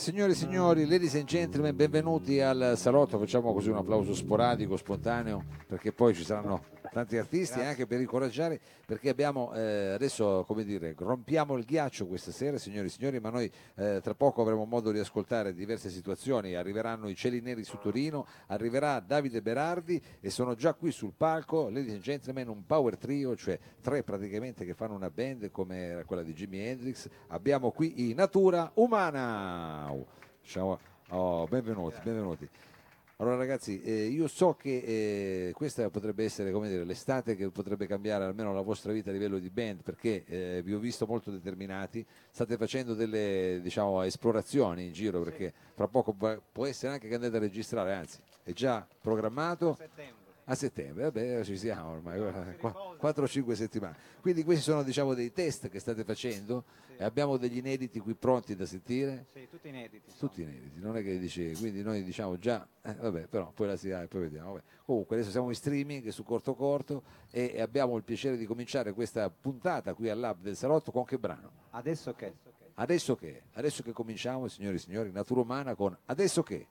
signore e signori, ladies and gentlemen, benvenuti al salotto. Facciamo così un applauso sporadico, spontaneo, perché poi ci saranno tanti artisti Grazie. anche per incoraggiare, perché abbiamo eh, adesso, come dire, rompiamo il ghiaccio questa sera, signori e signori, ma noi eh, tra poco avremo modo di ascoltare diverse situazioni. Arriveranno i cieli neri su Torino, arriverà Davide Berardi e sono già qui sul palco, ladies and gentlemen, un power trio, cioè tre praticamente che fanno una band come quella di Jimi Hendrix. Abbiamo qui i Natura Umana. Ciao, oh, benvenuti, benvenuti. Allora ragazzi, eh, io so che eh, questa potrebbe essere dire, l'estate che potrebbe cambiare almeno la vostra vita a livello di band perché eh, vi ho visto molto determinati, state facendo delle diciamo, esplorazioni in giro perché fra poco può essere anche che andate a registrare, anzi è già programmato. Settembre a settembre, vabbè ci siamo ormai, 4-5 settimane. Quindi questi sono diciamo, dei test che state facendo sì. e abbiamo degli inediti qui pronti da sentire. Sì, tutti inediti. Tutti inediti, non è che dici, quindi noi diciamo già, eh, vabbè, però poi la si ha e poi vediamo. Vabbè. Comunque adesso siamo in streaming su Corto Corto e, abbiamo il piacere di cominciare questa puntata qui al Lab del Salotto con che brano? Adesso che? Adesso che? Adesso che cominciamo, signori e signori, Natura Umana con Adesso che?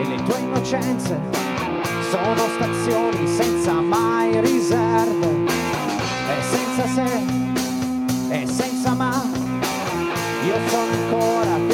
e le tue innocenze sono stazioni senza mai riserve. E senza se e senza ma io sono ancora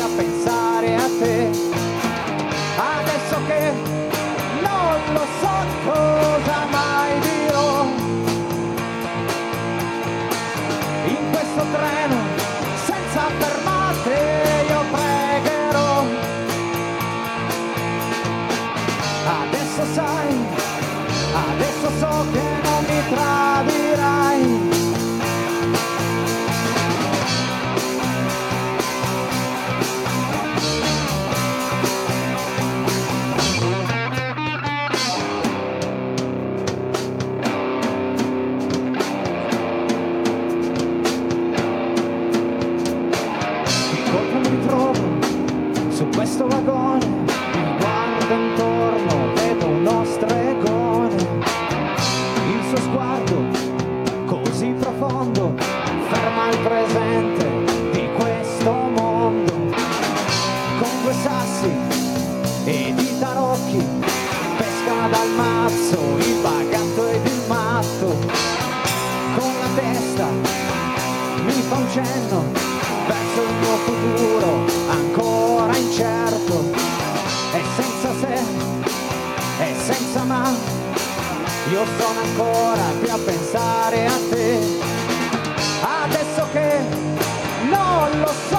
so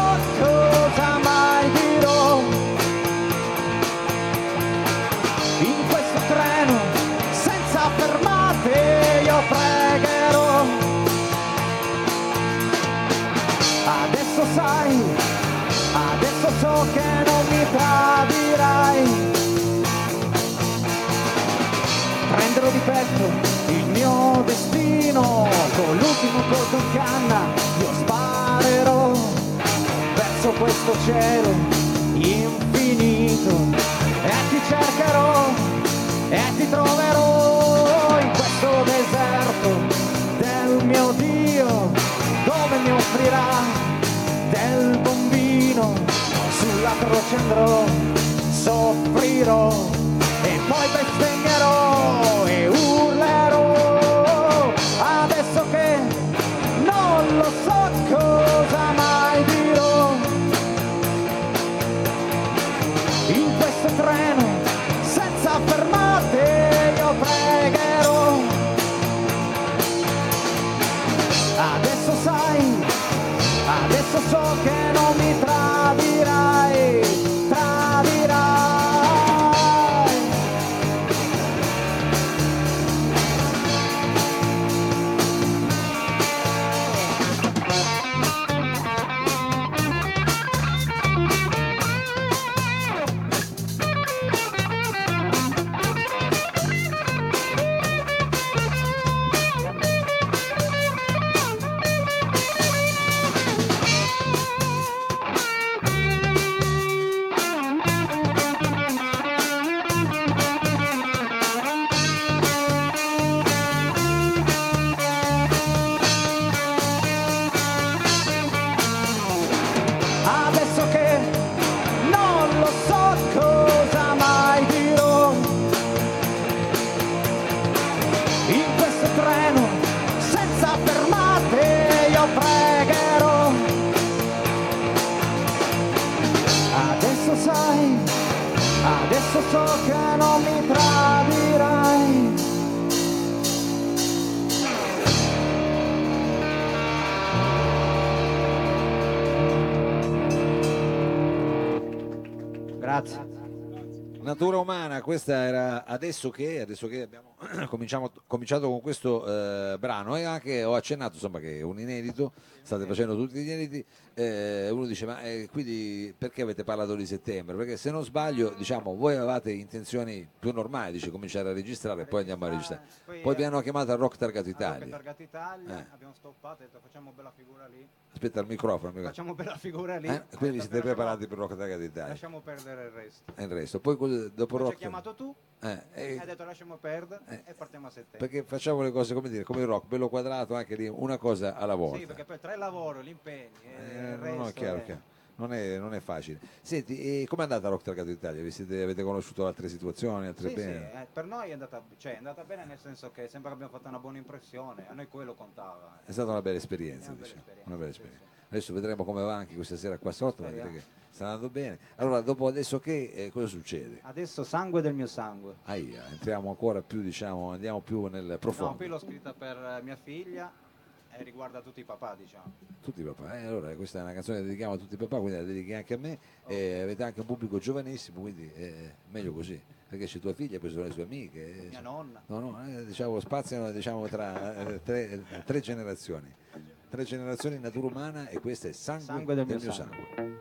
destino con l'ultimo colpo in canna io sparerò verso questo cielo infinito. E ti cercherò e ti troverò in questo deserto del mio Dio dove mi offrirà del bombino sulla croce andrò soffrirò e poi bestemmerò. Questa era adesso che, adesso che abbiamo cominciamo- cominciato con questo eh, brano e anche ho accennato insomma che è un inedito, state facendo tutti gli inediti, eh, uno dice ma eh, quindi perché avete parlato di settembre? Perché se non sbaglio diciamo voi avevate intenzioni più normali, dice cominciare a registrare e poi andiamo a registrare. Poi vi hanno chiamato al Rock Targato Italia. Targato Italia, Eh. abbiamo stoppato e detto facciamo bella figura lì. Aspetta il microfono. Facciamo bella figura lì. Eh, quindi siete preparati per Rock Targato Italia Lasciamo perdere il resto. il resto. Poi dopo Poi Rock chiamato tu, eh, e- hai detto lasciamo perdere Eh. e partiamo a settembre. perché facciamo le cose come dire, come il rock, bello quadrato anche lì, una cosa alla volta. Sì, perché poi tra il lavoro, gli impegni Eh, il no, resto no, è chiaro, è- chiaro. Non è, non è facile. Senti, com'è andata Rock Targato Italia? Vi siete- avete conosciuto altre situazioni, altre Sì, sì, bene? eh, per noi è andata, cioè, è andata bene nel senso che sembra che abbiamo fatto una buona impressione, a noi quello contava. È stata una bella esperienza, una bella diciamo, esperienza, una bella sì, esperienza. Adesso vedremo come va anche questa sera qua sotto, Speriamo. Sta andando bene. Allora, dopo adesso che, eh, cosa succede? Adesso sangue del mio sangue. Aia, entriamo ancora più, diciamo, andiamo più nel No, profondo. qui l'ho scritta per eh, mia figlia e riguarda tutti i papà, diciamo. Tutti i papà, eh, allora questa è una canzone che dedichiamo a tutti i papà, quindi la dedichi anche a me, e avete anche un pubblico giovanissimo, quindi è meglio così, perché c'è tua figlia, poi ci sono le sue amiche. eh, Mia nonna. No, no, eh, diciamo, spaziano diciamo, tra eh, tre, eh, tre generazioni. Tre generazioni in natura umana e questo è sangue, Sangue del del mio mio sangue. sangue.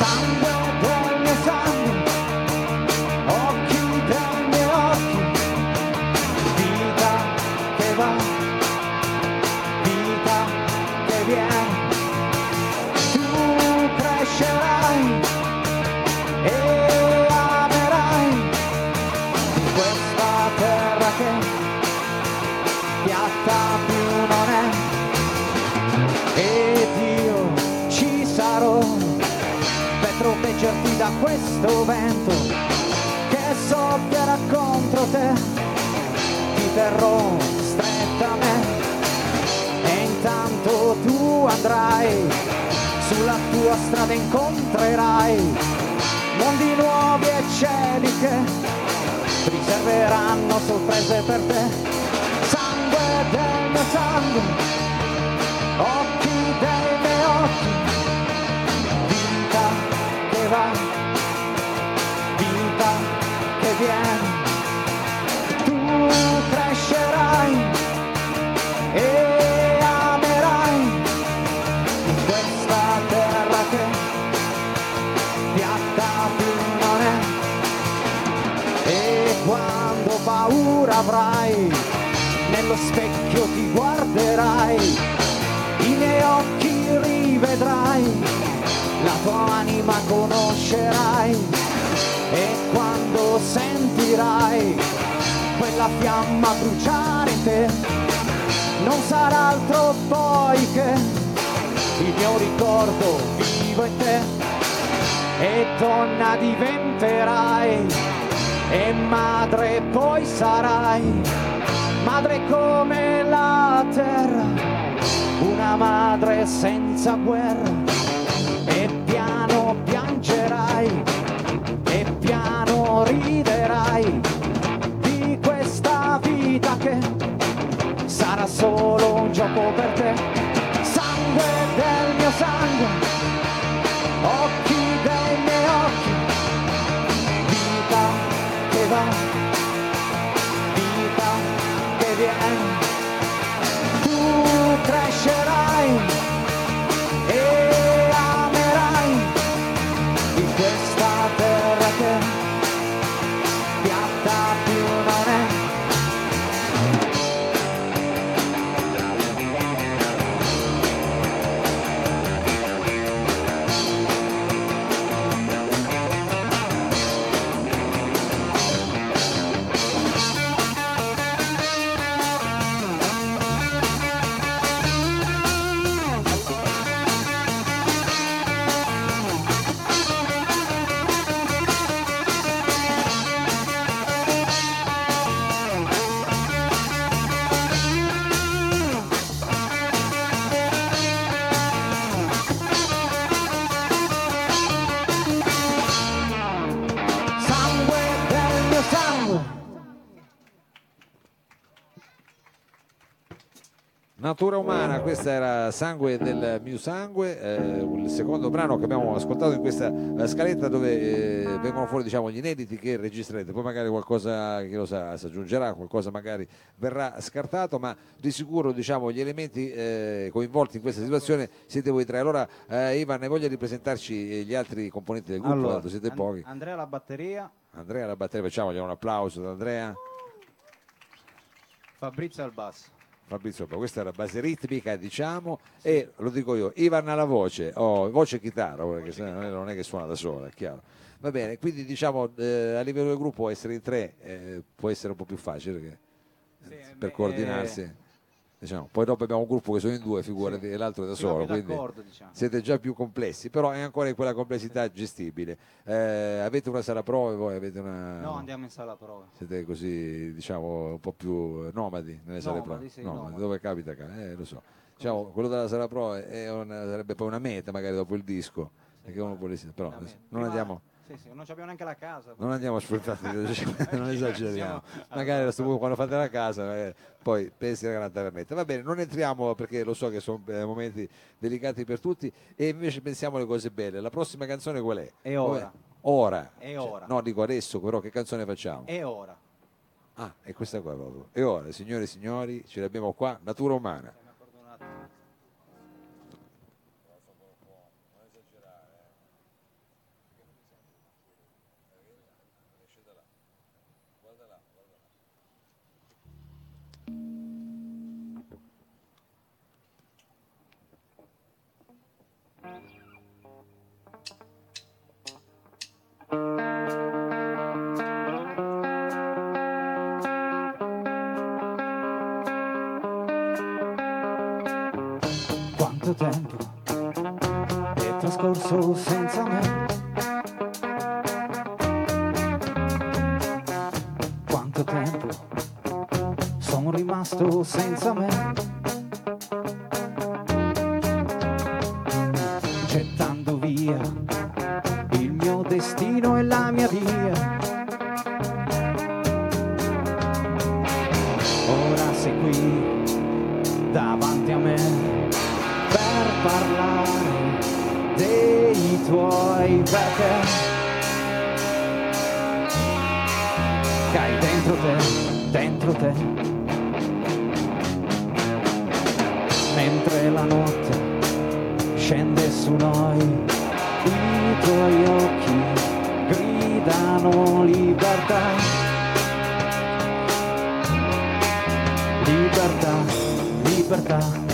Sangue da questo vento che soffierà contro te. Ti terrò stretta a me e intanto tu andrai sulla tua strada incontrerai mondi nuovi e cieli che riserveranno sorprese per te. Sangue del mio sangue, occhi che viene. Tu crescerai e amerai in questa terra che piatta più non è. E quando paura avrai, nello specchio ti guarderai, i miei occhi rivedrai, la tua anima conoscerai quella fiamma bruciare in te, non sarà altro poi che il mio ricordo vivo in te. E donna diventerai e madre poi sarai, madre come la terra, una madre senza guerra un gioco per te, sangue del mio sangue, occhi dei miei occhi, vita che va, vita che viene, Natura umana, questa era Sangue del mio sangue, eh, il secondo brano che abbiamo ascoltato in questa eh, scaletta dove eh, vengono fuori diciamo, gli inediti che registrerete, poi magari qualcosa che lo sa, si aggiungerà, qualcosa magari verrà scartato, ma di sicuro diciamo, gli elementi eh, coinvolti in questa situazione siete voi tre. Allora eh, Ivan, hai voglia di presentarci gli altri componenti del gruppo, Allora, siete pochi. Andrea alla batteria, Andrea alla batteria, facciamogli un applauso ad Andrea. Fabrizio al basso. Fabrizio, questa è la base ritmica, diciamo, e lo dico io, Ivan alla voce, oh, voce e chitarra, perché no non è- che suona da sola, è chiaro. Va bene, quindi diciamo eh, a livello del gruppo essere in tre eh, può essere un po' più facile perché, Sì, per beh, coordinarsi. eh, Diciamo. Poi dopo abbiamo un gruppo che sono in due, figurati, Sì. e l'altro da siamo solo, quindi diciamo. siete già più complessi, però è ancora in quella complessità gestibile. Eh, avete una sala prove, voi avete una... No, andiamo in sala prove. Siete così, diciamo, un po' più nomadi nelle sale Nomadi, prove? sì, Nomadi, nomadi. dove capita, ca- eh, lo so. Diciamo, quello della sala prove è una- sarebbe poi una meta, magari dopo il disco, perché uno vuole però non andiamo, Sì, sì, non abbiamo neanche la casa. non andiamo sfruttati, non esageriamo. Magari a punto quando fate la casa, eh, poi pensi alla grande tavernetta. Va bene, non entriamo perché lo so che sono eh, momenti delicati per tutti e invece pensiamo alle cose belle. La prossima canzone qual è? È ora. Ora. È ora. No, dico adesso, però che canzone facciamo? E ora. Ah, è questa qua proprio. E ora, signore e signori, ce l'abbiamo qua, natura umana. Quanto tempo è trascorso senza me? Quanto tempo sono rimasto senza me? Mentre la notte scende su noi, i tuoi occhi gridano libertà. Libertà, libertà.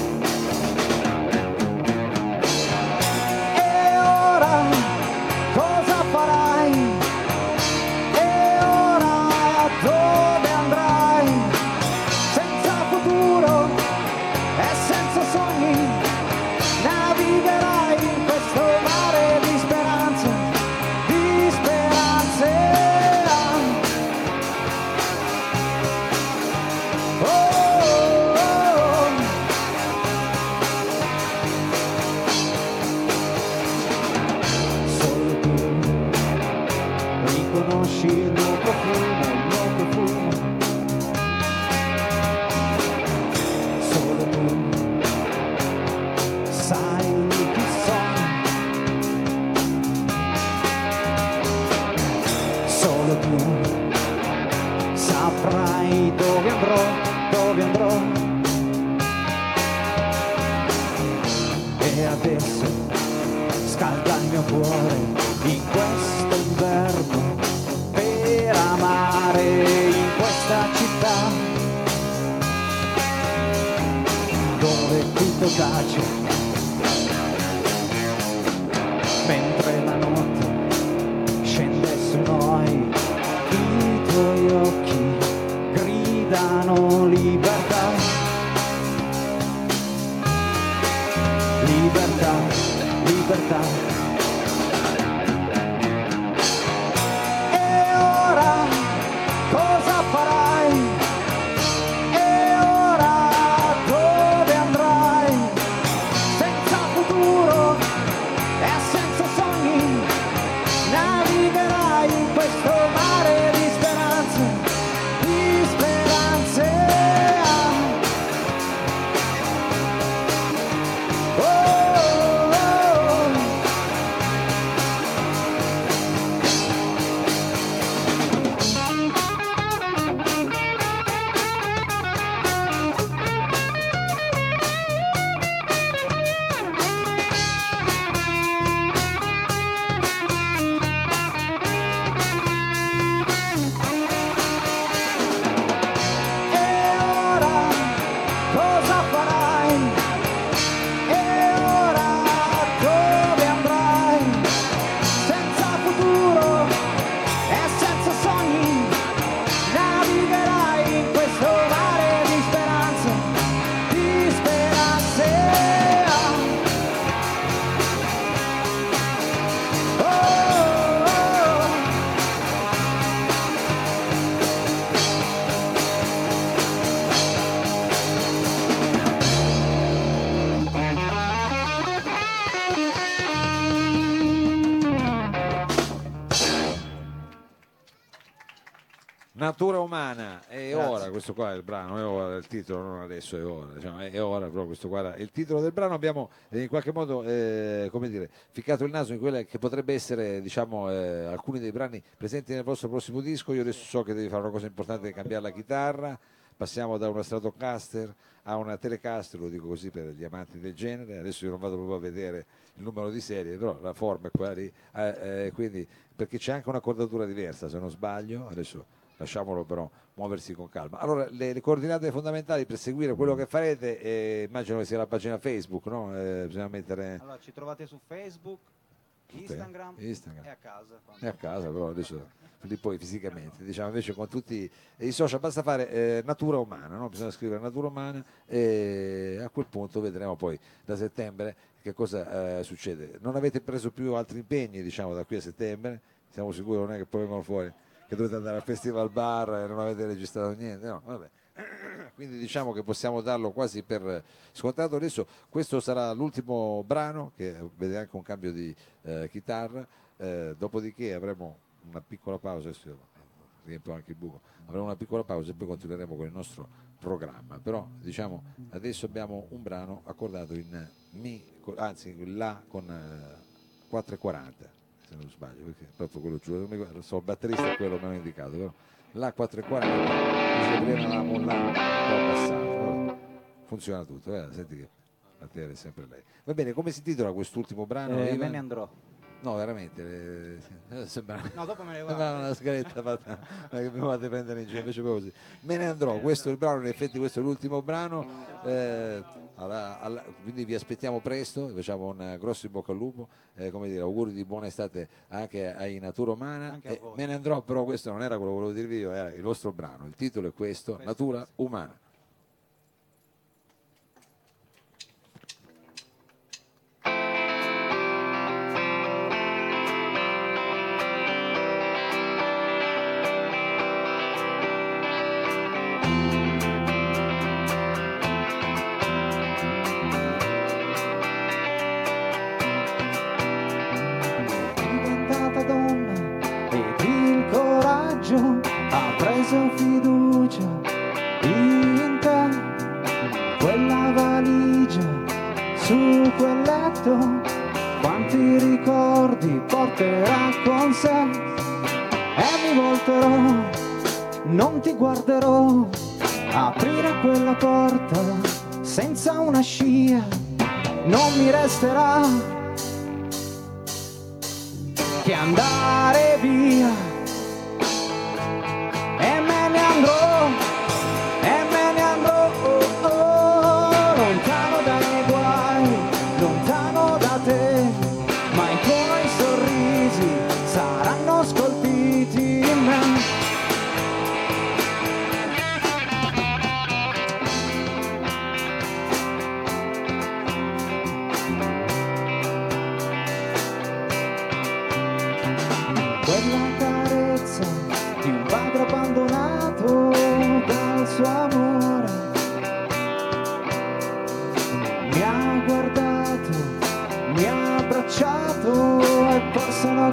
Natura umana, è Grazie. ora, questo qua è il brano, è ora il titolo, non adesso, è ora, diciamo, è ora però questo qua è il titolo del brano, abbiamo eh, in qualche modo, eh, come dire, ficcato il naso in quella che potrebbe essere, diciamo, eh, alcuni dei brani presenti nel vostro prossimo disco, io adesso so che devi fare una cosa importante, cambiare la chitarra, passiamo da una Stratocaster a una Telecaster, lo dico così per gli amanti del genere, adesso io non vado proprio a vedere il numero di serie, però la forma è quella lì, eh, eh, quindi, perché c'è anche una cordatura diversa se non sbaglio, adesso lasciamolo però muoversi con calma. Allora, le, le coordinate fondamentali per seguire quello che farete, eh, immagino che sia la pagina Facebook, no? Eh, bisogna mettere... Allora, ci trovate su Facebook, Instagram, Instagram. e a casa. quando- È a casa, però adesso lì poi fisicamente, diciamo invece con tutti i social basta fare eh, natura umana, no? bisogna scrivere natura umana e a quel punto vedremo poi da settembre che cosa eh, succede. Non avete preso più altri impegni diciamo da qui a settembre? Siamo sicuri, non è che poi vengono fuori che dovete andare al festival bar e non avete registrato niente, no, vabbè. Quindi diciamo che possiamo darlo quasi per scontato. Adesso questo sarà l'ultimo brano che vede anche un cambio di eh, chitarra, eh, dopodiché avremo una piccola pausa, riempio anche il buco, avremo una piccola pausa e poi continueremo con il nostro programma. Però diciamo adesso abbiamo un brano accordato in Mi, anzi in La con eh, 440 se non sbaglio, perché proprio quello giù, non so, il batterista è quello hanno indicato, però la 440, se prima avevamo là un po' abbassato, però funziona tutto, eh? senti che la terra è sempre lei. Va bene, come si intitola quest'ultimo brano? Eh, me ne andrò. No, veramente, eh, sembra, No, dopo me ne vado. una scaletta fatta ma che mi fate prendere in giro, invece così. Me ne andrò, questo è il brano, in effetti questo è l'ultimo brano, eh, alla- alla- quindi vi aspettiamo presto, facciamo un grosso in bocca al lupo, eh, come dire, auguri di buona estate anche ai Natura Umana. Eh, me ne andrò, però questo non era quello che volevo dirvi io, era il vostro brano, il titolo è questo, Natura Umana. Letto, quanti ricordi porterà con sé. E mi volterò, non ti guarderò, aprire quella porta senza una scia, non mi resterà che andare via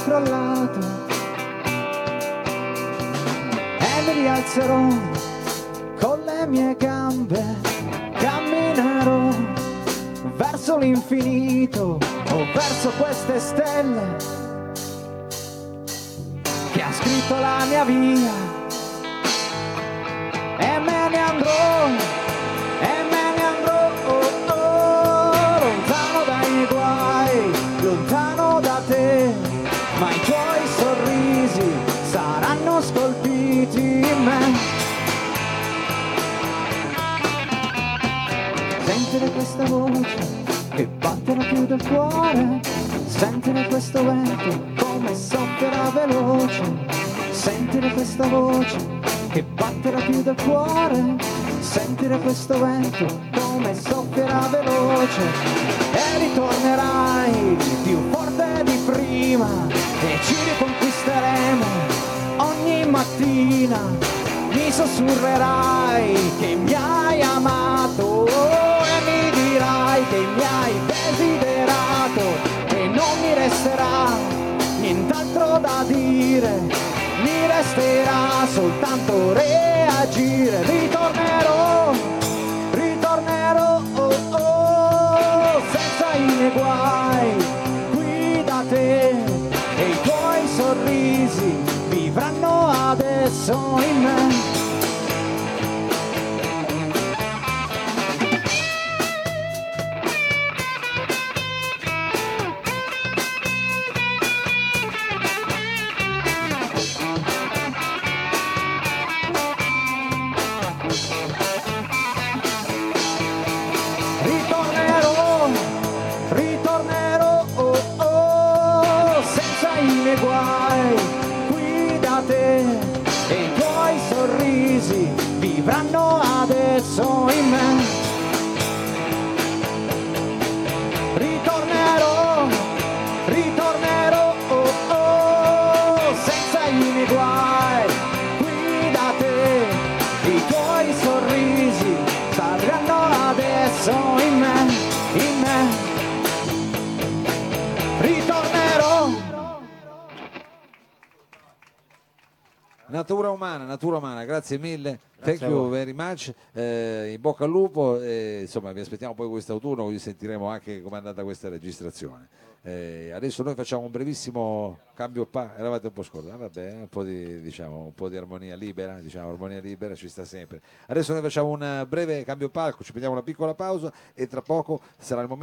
crollato. E mi rialzerò con le mie gambe, camminerò verso l'infinito o verso queste stelle che ha scritto la mia via Sentire questa voce che batterà più del cuore, sentire questo vento come soffierà veloce, sentire questa voce che batterà più del cuore, sentire questo vento come soffierà veloce. E ritornerai più forte di prima e ci riconquisteremo ogni mattina. Mi sussurrerai che mi hai amato che mi hai desiderato e non mi resterà nient'altro da dire, mi resterà soltanto reagire, ritornerò, ritornerò oh, oh, senza i miei guai qui da te e i tuoi sorrisi vivranno adesso in me. Natura umana, natura umana, grazie mille, thank a you very much, eh, in bocca al lupo, e, insomma vi aspettiamo poi quest'autunno così sentiremo anche com'è andata questa registrazione. Eh, adesso noi facciamo un brevissimo cambio pa, eravate un po' scorti, ah, vabbè, un po' di, diciamo, un po' di armonia libera, diciamo, armonia libera ci sta sempre. Adesso noi facciamo un breve cambio palco, ci prendiamo una piccola pausa e tra poco sarà il momento